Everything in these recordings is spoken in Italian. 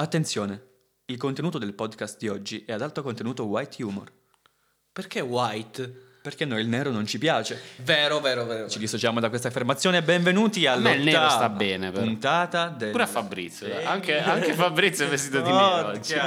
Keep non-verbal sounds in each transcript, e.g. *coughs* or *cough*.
Attenzione, il contenuto del podcast di oggi è ad alto contenuto white humor, Perché white? perché a noi il nero non ci piace. Vero, vero, vero. Ci dissociamo da questa affermazione. Benvenuti all'ottava sta bene, però. puntata del... Pure a Fabrizio. dai. Anche, anche Fabrizio è vestito di nero oggi. *laughs*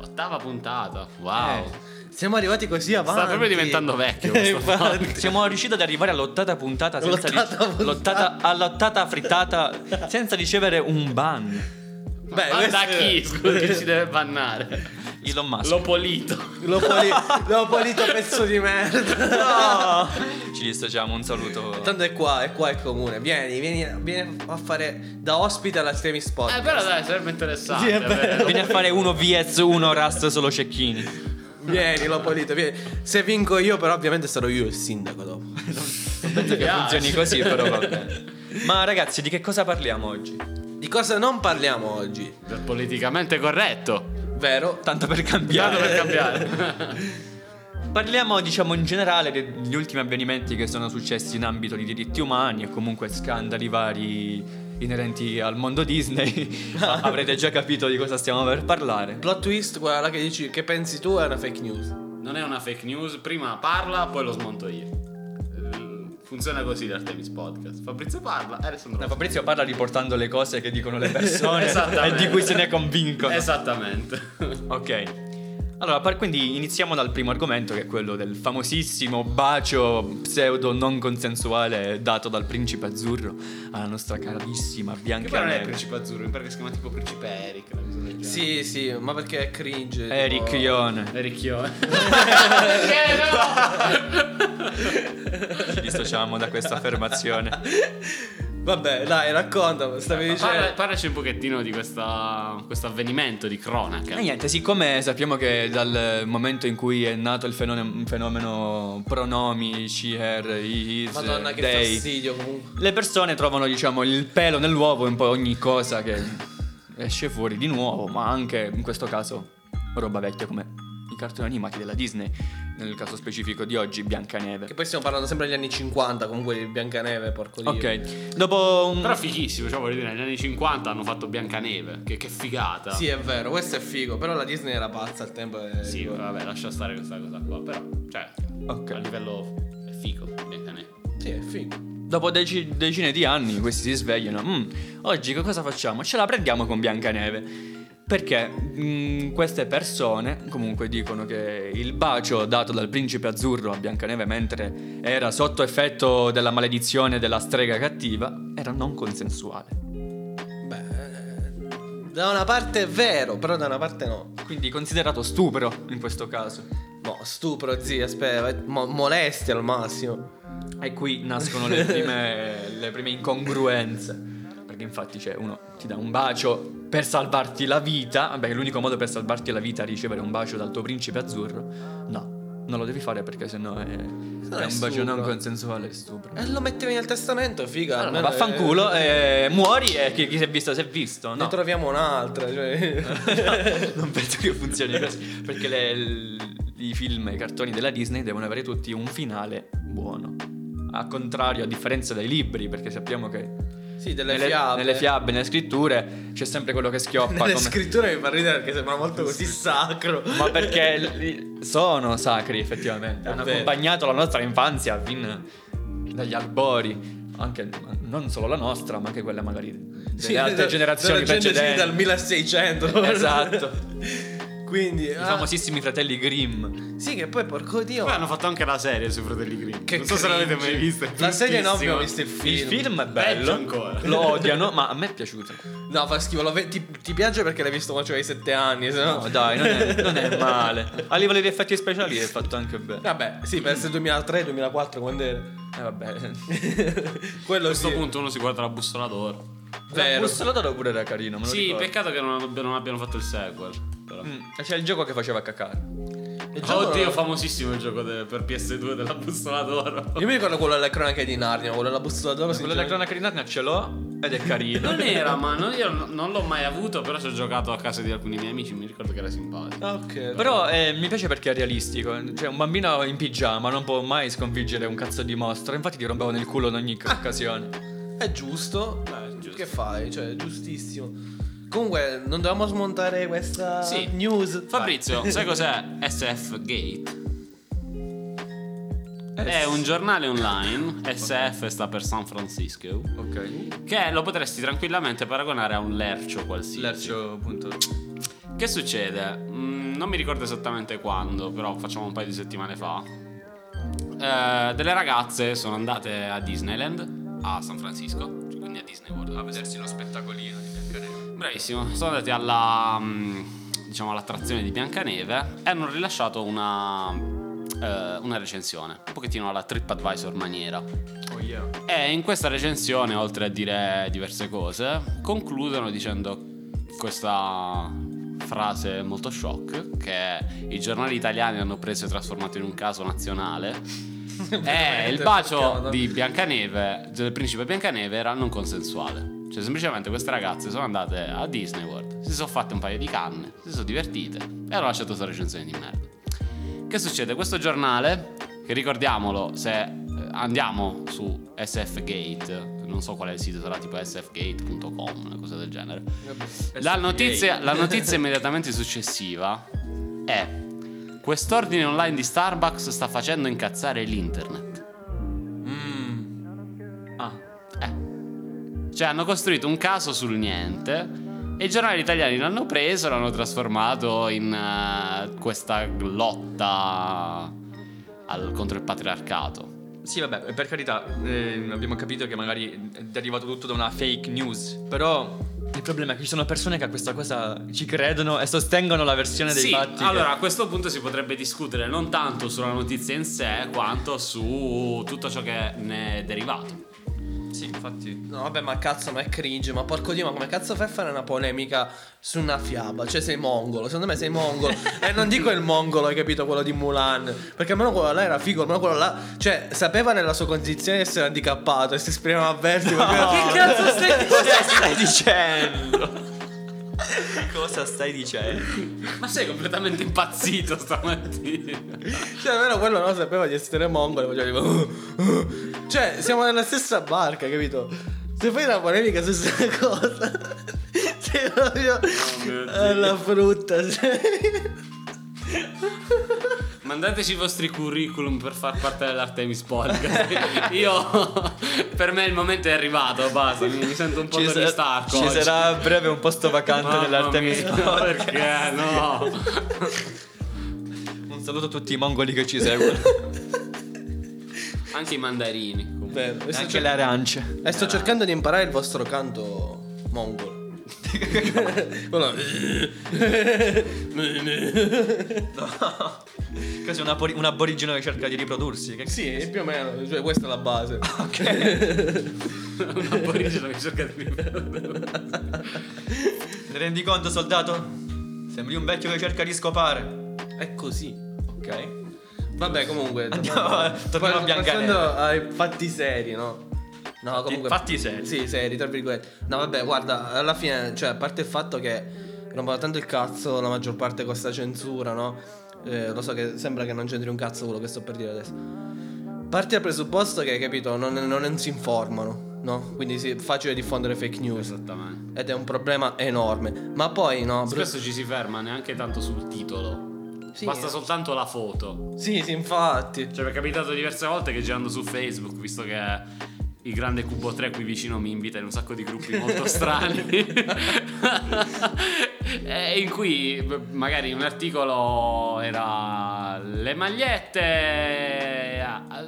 Ottava puntata. Wow. Eh. Siamo arrivati così avanti. Sta proprio diventando vecchio. *laughs* Siamo riusciti ad arrivare all'ottava puntata senza L'ottava puntata. l'ottata- all'ottava frittata senza ricevere un ban. Beh, Ma da questo- chi? Ci deve bannare? Elon Musk. L'ho polito. L'ho, poli- *laughs* l'ho polito pezzo di merda. No! Ci dissociamo, un saluto. Tanto è qua, è qua il comune. Vieni, vieni, vieni a fare da ospite alla Temi Spot. Eh, però dai, sarebbe interessante. Sì, è Vieni a fare uno vs 1 Rust solo cecchini. Vieni, l'ho polito, vieni. Se vinco io, però, ovviamente sarò io il sindaco dopo. *laughs* Penso che funzioni così, però va bene. Ma ragazzi, di che cosa parliamo oggi? Di cosa non parliamo oggi? Del politicamente corretto. Vero? Tanto per cambiare. per cambiare. *laughs* Parliamo, diciamo, in generale degli ultimi avvenimenti che sono successi in ambito di diritti umani e comunque scandali vari inerenti al mondo Disney. *laughs* Avrete già capito di cosa stiamo per parlare. Plot twist, quella là che dici che pensi tu è una fake news. Non è una fake news. Prima parla, poi lo smonto io. Funziona così l'Artemis Podcast. Fabrizio parla e adesso No. Fabrizio parla riportando le cose che dicono le persone *laughs* e di cui se ne convincono. Esattamente. Ok. Allora, par- quindi iniziamo dal primo argomento che è quello del famosissimo bacio pseudo non consensuale dato dal principe azzurro alla nostra carissima Che poi non è il principe azzurro, mi pare che si chiama tipo principe Eric. Sì, sì, ma perché è cringe. Eric tipo- Ione. Ericchione. *laughs* *laughs* Ci dissociamo da questa affermazione. *laughs* Vabbè, dai, racconta, stavi Parla- dicendo. parlaci un pochettino di questa, questo avvenimento di cronaca. E niente, siccome sappiamo che dal momento in cui è nato il fenomeno, fenomeno pronomi, she, her, his, Madonna, che they, fastidio comunque. le persone trovano, diciamo, il pelo nell'uovo un po' ogni cosa che esce fuori di nuovo, ma anche in questo caso roba vecchia come i cartoni animati della Disney, nel caso specifico di oggi Biancaneve. Che poi stiamo parlando sempre degli anni 50, comunque di Biancaneve, porco dio. Ok, dopo un... Però fighissimo, cioè voglio dire, negli anni 50 hanno fatto Biancaneve, che, che figata. Sì, è vero, questo è figo, però la Disney era pazza al tempo. e- Sì, vabbè, lascia stare questa cosa qua, però, cioè, Ok. a livello è figo, Biancaneve. Sì, è figo. Dopo deci- decine di anni questi si svegliano. "Mm, oggi che cosa facciamo? Ce la prendiamo con Biancaneve. Perché mm, queste persone comunque dicono che il bacio dato dal principe azzurro a Biancaneve mentre era sotto effetto della maledizione della strega cattiva era non consensuale. Beh, eh, da una parte è vero, però da una parte no. Quindi considerato stupro in questo caso. No, stupro, zia, aspetta, mo- molestia al massimo. E qui nascono le prime, *laughs* le prime incongruenze. Perché infatti c'è uno ti dà un bacio per salvarti la vita. Vabbè, l'unico modo per salvarti la vita è ricevere un bacio dal tuo principe azzurro. No, non lo devi fare perché sennò è, è è un bacio non consensuale, è stupro. E lo mettevi nel testamento, figa. Allora, almeno, vaffanculo, eh, e muori e chi, chi si è visto si è visto. Ne No. troviamo un'altra. Cioè. *laughs* non penso che funzioni così. Perché le- i film i cartoni della Disney devono avere tutti un finale buono. A contrario, a differenza dei libri, perché sappiamo che sì, delle nelle, fiabe. nelle fiabe, nelle scritture c'è sempre quello che schioppa. Nelle come- scritture mi fa ridere perché sembra molto così sacro. Ma perché sono sacri effettivamente. Hanno vero. accompagnato la nostra infanzia fin dagli albori. Anche non solo la nostra, ma anche quella magari delle Sì, altre da- generazioni gente sì, precedenti. dal 1600. Esatto. *laughs* Quindi, I ah, famosissimi fratelli Grimm. sì, che poi porco dio. Poi hanno fatto anche la serie sui fratelli Grimm. Che non so se l'avete cringe. mai vista. La serie no, abbiamo visto il film. Il film è Peggio bello. ancora. Lo odiano, ma a me è piaciuto. No, fa schifo. lo ve- ti, ti piace perché l'hai visto quando avevi 7 anni? Se no... No, dai, non è, non è male. A livello di effetti speciali è fatto anche bene. Vabbè, sì, per essere 2003-2004 quando era. Eh, vabbè. *laughs* Quello A questo sì. punto uno si guarda la bussola d'oro. La Vero. bussola d'oro pure era carino. Me lo Sì, ricordo. peccato che non abbiano fatto il sequel. Mm, c'è il gioco che faceva cacare. Oddio, famosissimo il gioco de- per PS2 della bussola d'oro. Io mi ricordo quello delle cronache di Narnia, quello della bussola d'oro. Quello della cronaca di Narnia ce l'ho ed è carino. Non era, ma *laughs* non- io non non l'ho mai avuto, però ci ho giocato a casa di alcuni miei amici, mi ricordo che era simpatico. Ah, Ok. Però eh, mi piace perché è realistico. Cioè, un bambino in pigiama non può mai sconfiggere un cazzo di mostro. Infatti ti rompevano il culo in ogni occasione. È giusto. Beh, è giusto. Che fai? Cioè, è giustissimo. Comunque, non dovevamo smontare questa Sì. news. Fabrizio, sai cos'è SF Gate? È un giornale online, SF sta per San Francisco, Ok. che lo potresti tranquillamente paragonare a un lercio qualsiasi. Lercio, appunto. Che succede? Mm, non mi ricordo esattamente quando, però facciamo un paio di settimane fa. Eh, delle ragazze sono andate a Disneyland, a San Francisco, cioè quindi a Disney World, A vedersi lo spettacolino di Biancaneve. Bravissimo, sono andati alla mm, diciamo all'attrazione di Biancaneve e hanno rilasciato una eh, una recensione, un pochettino alla TripAdvisor maniera. Oh yeah. E in questa recensione, oltre a dire diverse cose, concludono dicendo questa frase molto shock che i giornali italiani hanno preso e trasformato in un caso nazionale. *laughs* e il bacio di Biancaneve, del principe Biancaneve, era non consensuale. Cioè, semplicemente queste ragazze sono andate a Disney World, si sono fatte un paio di canne, si sono divertite e hanno lasciato questa recensione di merda. Che succede? Questo giornale, che ricordiamolo, se eh, andiamo su SF Gate, non so qual è il sito, sarà tipo sfgate.com, una cosa del genere. La notizia, la *laughs* notizia immediatamente successiva è quest'ordine online di Starbucks sta facendo incazzare l'internet. Cioè hanno costruito un caso sul niente e i giornali italiani l'hanno preso e l'hanno trasformato in eh, questa lotta al- contro il patriarcato. Sì, vabbè, per carità, eh, abbiamo capito che magari è derivato tutto da una fake news. Però il problema è che ci sono persone che a questa cosa ci credono e sostengono la versione dei Sì, fatti. che- allora a questo punto si potrebbe discutere non tanto sulla notizia in sé quanto su tutto ciò che ne è derivato. Sì, infatti. No, vabbè, ma cazzo, ma è cringe. Ma porco dio, ma come cazzo fai a fare una polemica su una fiaba? Cioè, sei mongolo. Secondo me sei mongolo. *laughs* e non dico il mongolo, hai capito? Quello di Mulan. Perché almeno quello là era figo. Almeno quello là. Cioè, sapeva nella sua condizione di essere handicappato e si esprimeva a versi. No. *laughs* Che cazzo stai *laughs* Cosa stai dicendo? Cosa stai dicendo? Ma sei completamente impazzito stamattina. Cioè, almeno quello non sapeva di essere mongolo. Faceva tipo. "Uh, uh". Cioè, siamo nella stessa barca, capito? Se fai una polemica su questa cosa. *laughs* Sei proprio. Dio. alla frutta. sei. Mandateci i vostri curriculum per far parte dell'Artemis Podcast. *laughs* Io, per me il momento è arrivato, basta, mi, mi sento un po' Ci, Stark ci oggi. sarà a breve un posto vacante Mamma nell'Artemis mia, Podcast. Perché no? Un saluto a tutti i mongoli che ci seguono. Anche i mandarini. sto, anche cer- le arance. e sto cercando di imparare il vostro canto mongolo. Quello- Così *laughs* un, apori- un aborigeno che cerca di riprodursi. Che sì, più o meno, cioè, questa è la base. *laughs* *laughs* Un aborigeno che cerca di Ne rendi conto, soldato? Sembri un vecchio che cerca di scopare. È così. Ok. Vabbè, comunque. Andiamo torniamo a Biancaneve. Passando ai fatti seri, no? No, comunque. fatti seri. Sì, seri, tra virgolette. No, vabbè, guarda, alla fine, cioè, a parte il fatto che rompono tanto il cazzo la maggior parte con sta censura, no? Eh, lo so che sembra che non c'entri un cazzo quello che sto per dire adesso. Parti dal presupposto che, capito, non, non si informano, no? Quindi è facile diffondere fake news. Esattamente. Ed è un problema enorme. Ma poi, no? Spesso ci si ferma neanche tanto sul titolo. Sì. Basta soltanto la foto. Sì, sì, infatti. Cioè, mi è capitato diverse volte che girando su Facebook, visto che il grande Cubo 3 qui vicino mi invita in un sacco di gruppi *laughs* molto strani, *laughs* in cui magari un articolo era le magliette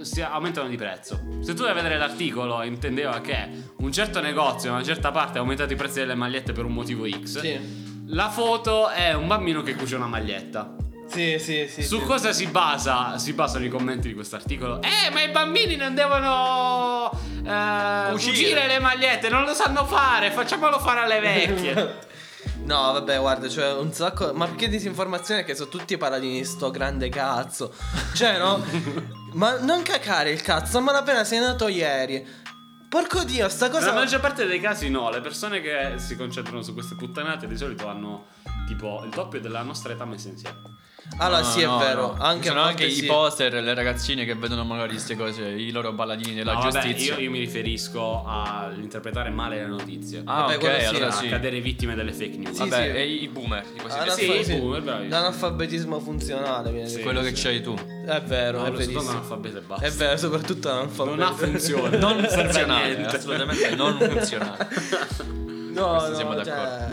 si aumentano di prezzo. Se tu vai a vedere l'articolo intendeva che un certo negozio, una certa parte ha aumentato i prezzi delle magliette per un motivo X. Sì. La foto è un bambino che cuce una maglietta. Sì, sì, sì. Su sì. cosa si basa? Si basano i commenti di questo articolo. Eh, ma i bambini non devono eh, Cucire. cucire le magliette, non lo sanno fare, facciamolo fare alle vecchie. *laughs* No, vabbè, guarda, cioè un sacco. Ma perché disinformazione? Che sono tutti paladini, sto grande cazzo. Cioè, no? *laughs* ma non cacare il cazzo, ma appena sei nato ieri. Porco dio, sta cosa. Nella maggior parte dei casi no, le persone che si concentrano su queste puttanate di solito hanno tipo il doppio della nostra età messa insieme. Allora, No, sì, è no, vero. no. Anche Ci sono anche volte i sì. poster, le ragazzine che vedono magari queste cose, i loro balladini della No, vabbè, giustizia. io, io mi riferisco all'interpretare male le notizie. Ah, Vabbè, ok, sì, allora sì. cadere vittime delle fake news. Sì, Vabbè, sì. e i boomer, i. Analfa- Sì, boomer, bravissimo. L'analfabetismo funzionale viene Sì. quello che c'hai tu. È vero, No, è verissimo. analfabeto e basta. È vero, soprattutto l'analfabeto. Non ha funzione. *laughs* Non funzionale, assolutamente non funzionale. No, no, siamo cioè,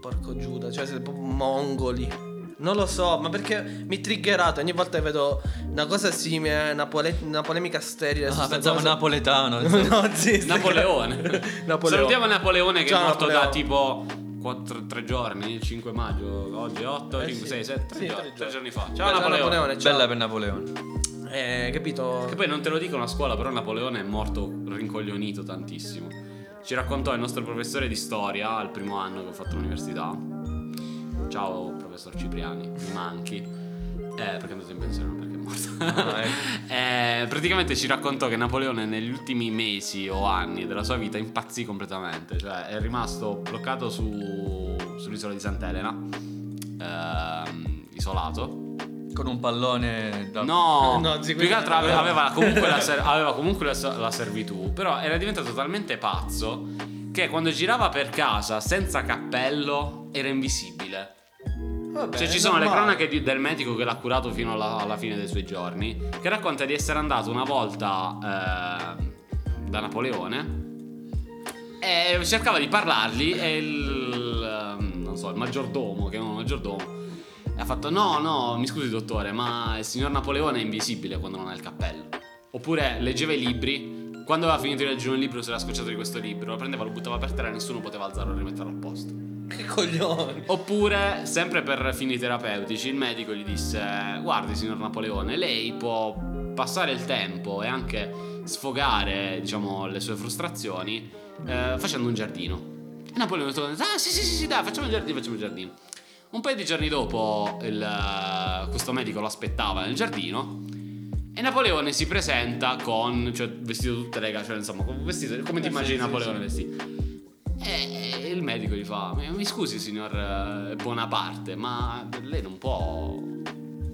porco Giuda, cioè siete proprio mongoli. Non lo so, ma perché mi triggerato ogni volta che vedo una cosa simile, una, pole- una polemica sterile. Ah, pensavo cosa. napoletano. *laughs* no, sì, Napoleone. *laughs* Napoleone. Salutiamo Napoleone che Ciao, è morto Napoleone. da tipo 3 giorni, il 5 maggio, oggi 8, Eh, 5, sì. 6, 7, Sì, 3, tre giorni. giorni fa. Ciao Ciao, Napoleone. Napoleone, ciao. Bella per Napoleone. Eh, capito? Che poi non te lo dicono a scuola, però Napoleone è morto rincoglionito tantissimo. Ci raccontò il nostro professore di storia al primo anno che ho fatto l'università. Ciao professor Cipriani, mi manchi. Eh, perché è andato in pensione, non perché è morto. Ah, *laughs* Eh, praticamente ci raccontò che Napoleone negli ultimi mesi o anni della sua vita impazzì completamente, cioè è rimasto bloccato su- sull'isola di Sant'Elena, ehm, isolato. Con un pallone da... No, *laughs* No, più che altro aveva, *laughs* aveva comunque, la, ser- aveva comunque la, la servitù, però era diventato talmente pazzo che quando girava per casa senza cappello era invisibile. Vabbè, Cioè, ci sono le normale. cronache di- del medico che l'ha curato fino alla, alla fine dei suoi giorni. Che racconta di essere andato una volta eh, da Napoleone e cercava di parlargli. E il, ehm, non so, il maggiordomo, che è un maggiordomo, ha fatto: No, no, mi scusi, dottore, ma il signor Napoleone è invisibile quando non ha il cappello. Oppure leggeva i libri. Quando aveva finito di leggere un libro, si era scocciato di questo libro, lo prendeva, lo buttava per terra e nessuno poteva alzarlo e rimetterlo al posto. Che coglioni. Oppure, sempre per fini terapeutici, il medico gli disse: Guardi, signor Napoleone, lei può passare il tempo e anche sfogare, diciamo, le sue frustrazioni eh, facendo un giardino. E Napoleone ha detto: Ah, sì, sì, sì, sì, dai, facciamo il giardino, facciamo il giardino. Un paio di giorni dopo, il, eh, questo medico lo aspettava nel giardino. E Napoleone si presenta con, cioè, vestito tutte le cioè, insomma, vestito, come ti Eh, immagini Napoleone vestito? E il medico gli fa: "Mi- scusi, signor eh, Bonaparte, ma lei non può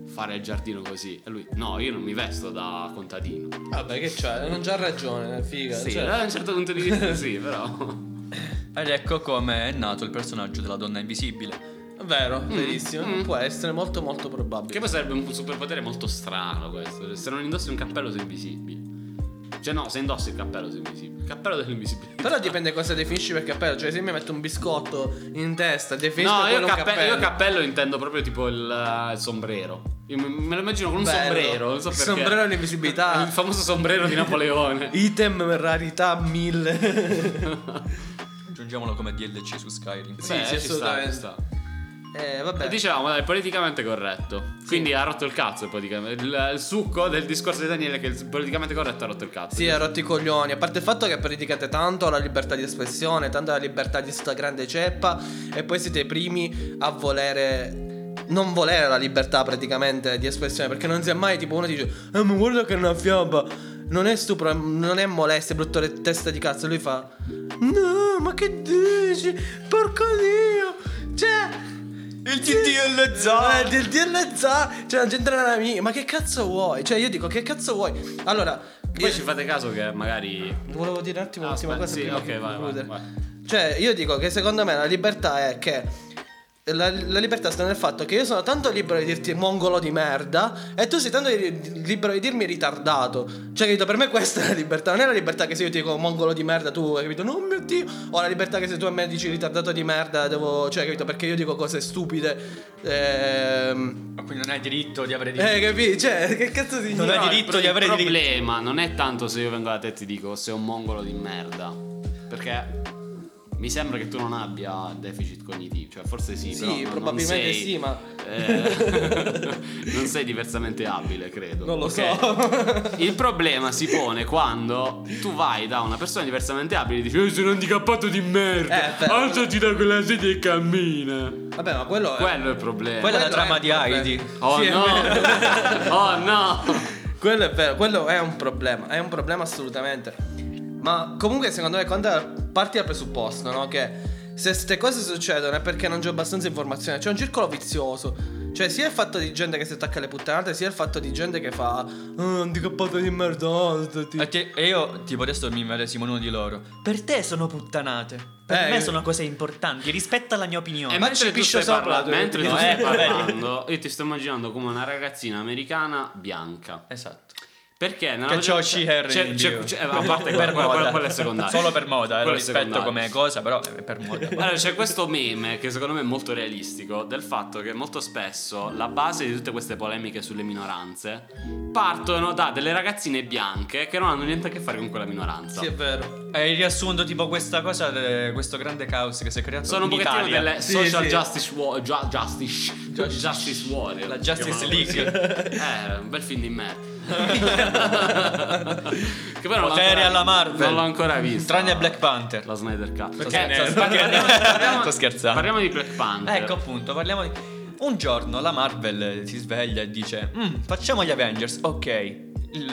fare il giardino così. E lui: No, io non mi vesto da contadino. Vabbè, che c'è? Non c'ha ragione, figa. Sì, cioè- da un certo punto di vista, sì, però. *laughs* Ed ecco come è nato il personaggio della donna invisibile. Vero, verissimo. mm. Può essere molto, molto probabile. Che poi sarebbe un superpotere molto strano questo. Cioè, se non indossi un cappello sei invisibile. Cioè, no, se indossi il cappello sei invisibile. Il cappello dell'invisibilità. Però *laughs* dipende cosa definisci per cappello. Cioè, se mi metto un biscotto in testa, definisco No, io quello un cappello, cappello. io cappello intendo proprio tipo il, il sombrero. Io me lo immagino con un Bello. sombrero. Non so Il perché. sombrero all'invisibilità. *laughs* Il famoso sombrero di Napoleone. *laughs* Item rarità 1000. Aggiungiamolo come DLC su Skyrim. Sì, Beh, sì, ci sta, assolutamente. ci sta. Eh, vabbè. Dicevamo, dai, politicamente corretto. Quindi ha rotto il cazzo, praticamente. Il, il succo del discorso di Daniele è che il politicamente corretto ha rotto il cazzo. Sì, ha rotto i coglioni. A parte il fatto che predicate tanto la libertà di espressione, tanto la libertà di sta grande ceppa, e poi siete i primi a volere. Non volere la libertà praticamente di espressione, perché non sia mai tipo uno dice: Eh, ma guarda che è una fiaba. Non è stupro, non è molestia, è brutto le testa di cazzo. Lui fa: No, ma che dici? Porco dio! Cioè. Il DDL Zar! Eh, il DDL Zar! Cioè, la gente non è amica. Ma che cazzo vuoi? Cioè, io dico, che cazzo vuoi? Allora. Poi io- ci fate caso che magari. Volevo dire un attimo Ah, aspetta, cosa sì, prima ok, di vai, vai, vai. Cioè, io dico che secondo me la libertà è che. La, la libertà sta nel fatto che io sono tanto libero di dirti mongolo di merda e tu sei tanto di- libero di dirmi ritardato. Cioè, capito? Per me questa è la libertà. Non è la libertà che se io ti dico mongolo di merda tu, hai capito? No, mio dio. O la libertà che se tu a me dici ritardato di merda, devo. Cioè, capito? Perché io dico cose stupide. Ehm. Ma quindi non hai diritto di avere diritto. Eh, capito? Cioè, che cazzo di. Non hai diritto il, di avere Il diritto. problema non è tanto se io vengo da te e ti dico sei un mongolo di merda. Perché mi sembra che tu non abbia deficit cognitivo. Cioè, forse sì. Sì, però probabilmente sei- sì, ma- eh, *laughs* non sei diversamente abile, credo. Non lo ok? so. Il problema si pone quando tu vai da una persona diversamente abile e dici "Eh, sei un handicappato di merda. Eh, Alzati da quella sedia e cammina. Vabbè, ma quello è. Quello è il problema. Quella è la trama è di. Heidi. Oh Sì, no! *laughs* oh no! Quello è vero, quello è un problema, è un problema assolutamente. Ma comunque secondo me quando parti dal presupposto, no? Che se queste cose succedono è perché non c'è abbastanza informazione, c'è un circolo vizioso. Cioè, sia il fatto di gente che si attacca alle puttanate, sia il fatto di gente che fa. Handicappato di merda. ah, ti-" E, ti- e io, tipo, adesso mi medesimo in uno di loro. Per te sono puttanate. Per Eh, me eh. sono cose importanti. Rispetta la mia opinione. E Ma mentre ci tu piscio stai sopra, parlando, mentre tu stai eh, parlando, io ti sto immaginando come una ragazzina americana bianca. Esatto. Perché maggior- c'ho She-Hair c'è- c'è- c'è- a parte per quello, moda. quello è secondario. Solo per moda, eh, lo rispetto come cosa, però è per moda. *laughs* Allora, c'è questo meme che secondo me è molto realistico del fatto che molto spesso la base di tutte queste polemiche sulle minoranze partono da delle ragazzine bianche che non hanno niente a che fare con quella minoranza. Sì, è vero. Il riassunto, tipo, questa cosa, de- questo grande caos che si è creato Sono un in pochettino Italia. delle Sì, social sì. justice, wa- gia- justice, justice warrior. La Justice. League. Eh, un bel film di merda. *laughs* che Potere ancora- alla Marvel. Non l'ho ancora visto. Tranne Black Panther. La Snyder Cut. Perché- Sto- sto- perché- *laughs* parliamo, parliamo- Sto scherzando. Parliamo di Black Panther. Ecco appunto, parliamo di... Un giorno la Marvel si sveglia e dice "Mm, facciamo gli Avengers, ok.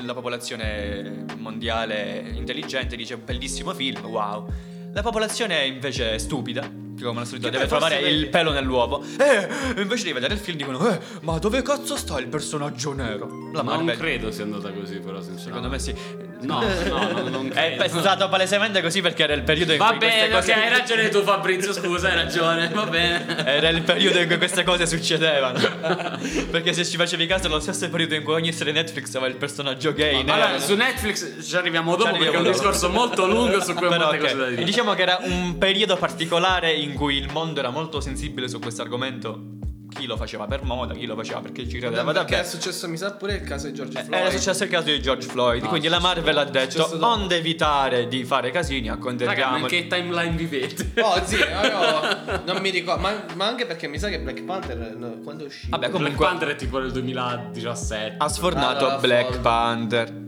La popolazione mondiale intelligente dice bellissimo film, wow. La popolazione invece è stupida, come al solito Che deve trovare il pelo nell'uovo. E invece di vedere il film dicono eh, ma dove cazzo sta il personaggio nero? La non Marvel... credo sia andata così, però, sinceramente. Secondo me sì. No, no, no, non È credo. stato palesemente così perché era il periodo in Va cui queste bene, ok, cose... hai ragione tu, Fabrizio. Scusa, hai ragione. Va bene. Era il periodo in cui queste cose succedevano. *laughs* Perché se ci facevi caso, è lo stesso periodo in cui ogni serie Netflix aveva il personaggio gay. nero. Allora, su Netflix ci arriviamo dopo Ci perché è un arriviamo dopo. discorso molto lungo su cui Però, molte ok. cose da dire. Diciamo che era un periodo particolare in cui il mondo era molto sensibile su questo argomento. Chi lo faceva per moda, chi lo faceva perché ci credeva Perché è successo, mi sa, pure il caso di George Floyd. Era successo il caso di George Floyd, Ah, quindi la. Marvel ha detto: dopo. onde evitare di fare casini, ma accontentiamo. in che timeline vivete? *laughs* Oh, sì, *laughs* io non mi ricordo. Ma, ma anche perché mi sa che Black Panther. no, quando è uscito? Vabbè, Black comunque Panther è tipo nel 2017. ha sfornato Allora, Black Floyd. Panther.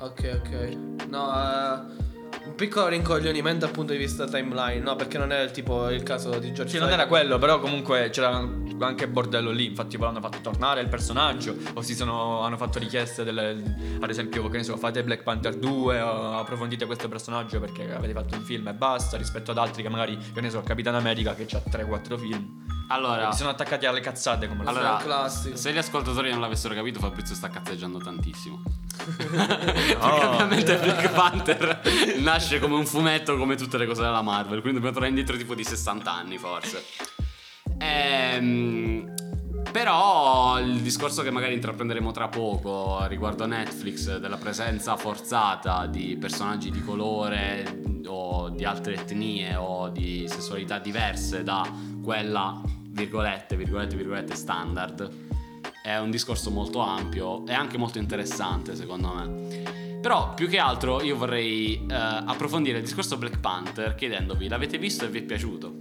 Ok, ok. No, eh, un piccolo rincoglionimento dal punto di vista timeline. No, perché non era il tipo il caso di George Sì, non era quello, però comunque c'era anche bordello lì. Infatti, poi hanno fatto tornare il personaggio. O si sono, hanno fatto richieste delle. Ad esempio, che ne so, fate Black Panther 2 o approfondite questo personaggio perché avete fatto un film e basta. Rispetto ad altri che magari, che ne so, Capitan America che ha 3-4 film. Allora, Si sono attaccati alle cazzate come lo allora classico. se gli ascoltatori non l'avessero capito, Fabrizio sta cazzeggiando tantissimo. *laughs* Oh. Ovviamente Black Panther nasce come un fumetto come tutte le cose della Marvel, quindi dobbiamo tornare indietro tipo di 60 anni forse. Ehm, però il discorso che magari intraprenderemo tra poco riguardo Netflix della presenza forzata di personaggi di colore o di altre etnie o di sessualità diverse da quella virgolette virgolette virgolette standard è un discorso molto ampio e anche molto interessante secondo me. Però più che altro io vorrei eh, approfondire il discorso Black Panther chiedendovi l'avete visto e vi è piaciuto?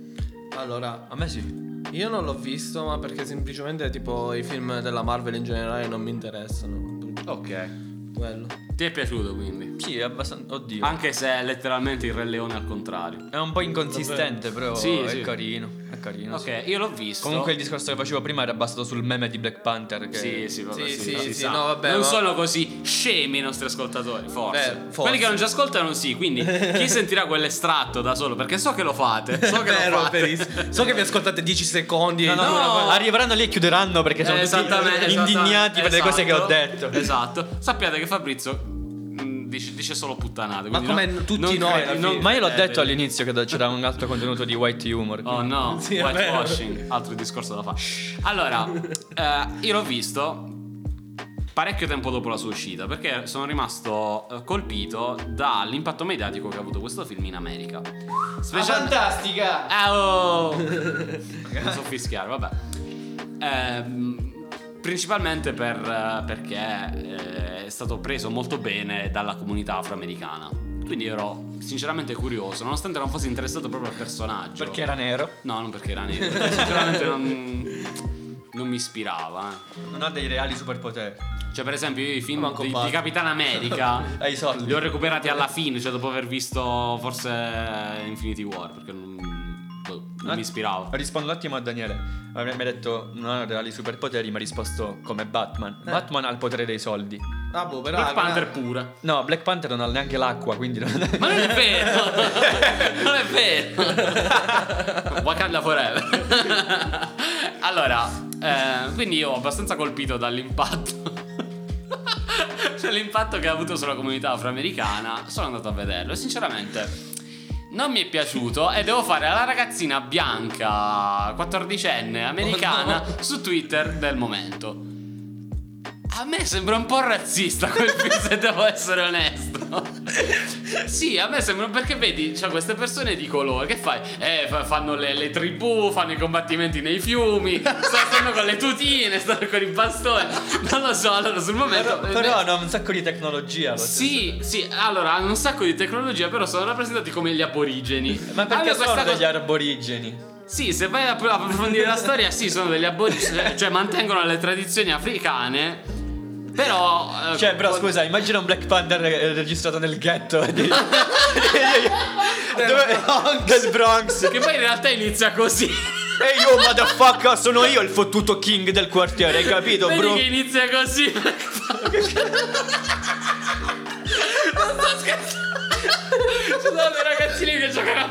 Allora, A me sì. Io non l'ho visto, ma perché semplicemente tipo i film della Marvel in generale non mi interessano. Ok. Quello. Ti è piaciuto quindi? Sì, è abbastanza. Oddio. Anche se è letteralmente il Re Leone al contrario. È un po' inconsistente, però Sì, è sì. carino. È carino. Ok, sì. io l'ho visto. Comunque il discorso che facevo prima era basato sul meme di Black Panther. Che... Sì, sì, vabbè, Sì, sì, sì, no, vabbè, non ma- sono così scemi i nostri ascoltatori, forse. Beh, forse. Quelli che non ci ascoltano, sì. Quindi chi *laughs* sentirà quell'estratto da solo? Perché so che lo fate. So che Vero, lo fate. So che vi ascoltate 10 secondi. No, no, No. no, arriveranno lì e chiuderanno perché sono tutti Esattamente, indignati per le cose che ho esatto, detto. Esatto. Sappiate che Fabrizio mm, dice, dice solo puttanate. Ma come no- tutti noi, credi- non. Ma io l'ho credete. detto all'inizio che c'era un altro *laughs* contenuto di white humor. Oh no, *laughs* Sì, whitewashing, altro discorso da fare. Allora, eh, io l'ho visto parecchio tempo dopo la sua uscita perché sono rimasto eh, colpito dall'impatto mediatico che ha avuto questo film in America. Special- fantastica! Ah, oh! *laughs* non so fischiare, vabbè. Ehm, principalmente per, eh, perché eh, è stato preso molto bene dalla comunità afroamericana. Quindi ero sinceramente curioso, nonostante non fossi interessato proprio al personaggio. Perché era nero. No, non perché era nero. *laughs* sinceramente non, non mi ispirava. eh. Non ha dei reali superpoteri. Cioè, per esempio, io i film di, di Capitan America *laughs* li ho recuperati alla fine, cioè dopo aver visto forse Infinity War, perché non, boh, non mi ispirava. Rispondo un attimo a Daniele. Mi ha detto non ha reali superpoteri, ma ha risposto come Batman. Eh. Batman ha il potere dei soldi. Ah, boh, però. Black Panther pure. No, Black Panther non ha neanche l'acqua, quindi non Ma non è vero! *laughs* non è vero! Wakanda forever. allora, Eh, quindi io ho abbastanza colpito dall'impatto. cioè l'impatto che ha avuto sulla comunità afroamericana. Sono andato a vederlo e sinceramente non mi è piaciuto e devo fare la ragazzina bianca, 14enne, americana, Oh, no. su Twitter del momento. A me sembra un po' razzista quel film, se devo essere onesto. sì, a me sembra perché vedi, c'è queste persone di colore che fai? Eh, fa- fanno le, le tribù, fanno i combattimenti nei fiumi, stanno con le tutine, stanno con i bastoni. Non lo so, allora sul momento. Però, però hanno un sacco di tecnologia. Sì, sì, allora hanno un sacco di tecnologia, però sono rappresentati come gli aborigeni. Ma perché A me sono degli cosa- aborigeni? Sì, se vai a a approfondire la storia, sì, sono degli aborigeni, cioè mantengono le tradizioni africane. Però. eh, Cioè, bro, quando- scusa, immagina un Black Panther eh, registrato nel ghetto di- *laughs* *laughs* Dove- del Bronx. Che poi in realtà inizia così. Ehi, yo, motherfucker, sono io il fottuto king del quartiere, hai capito, Vedi bro? che inizia così. *laughs* non sto scherzando. Ci sono dei ragazzini che giocano a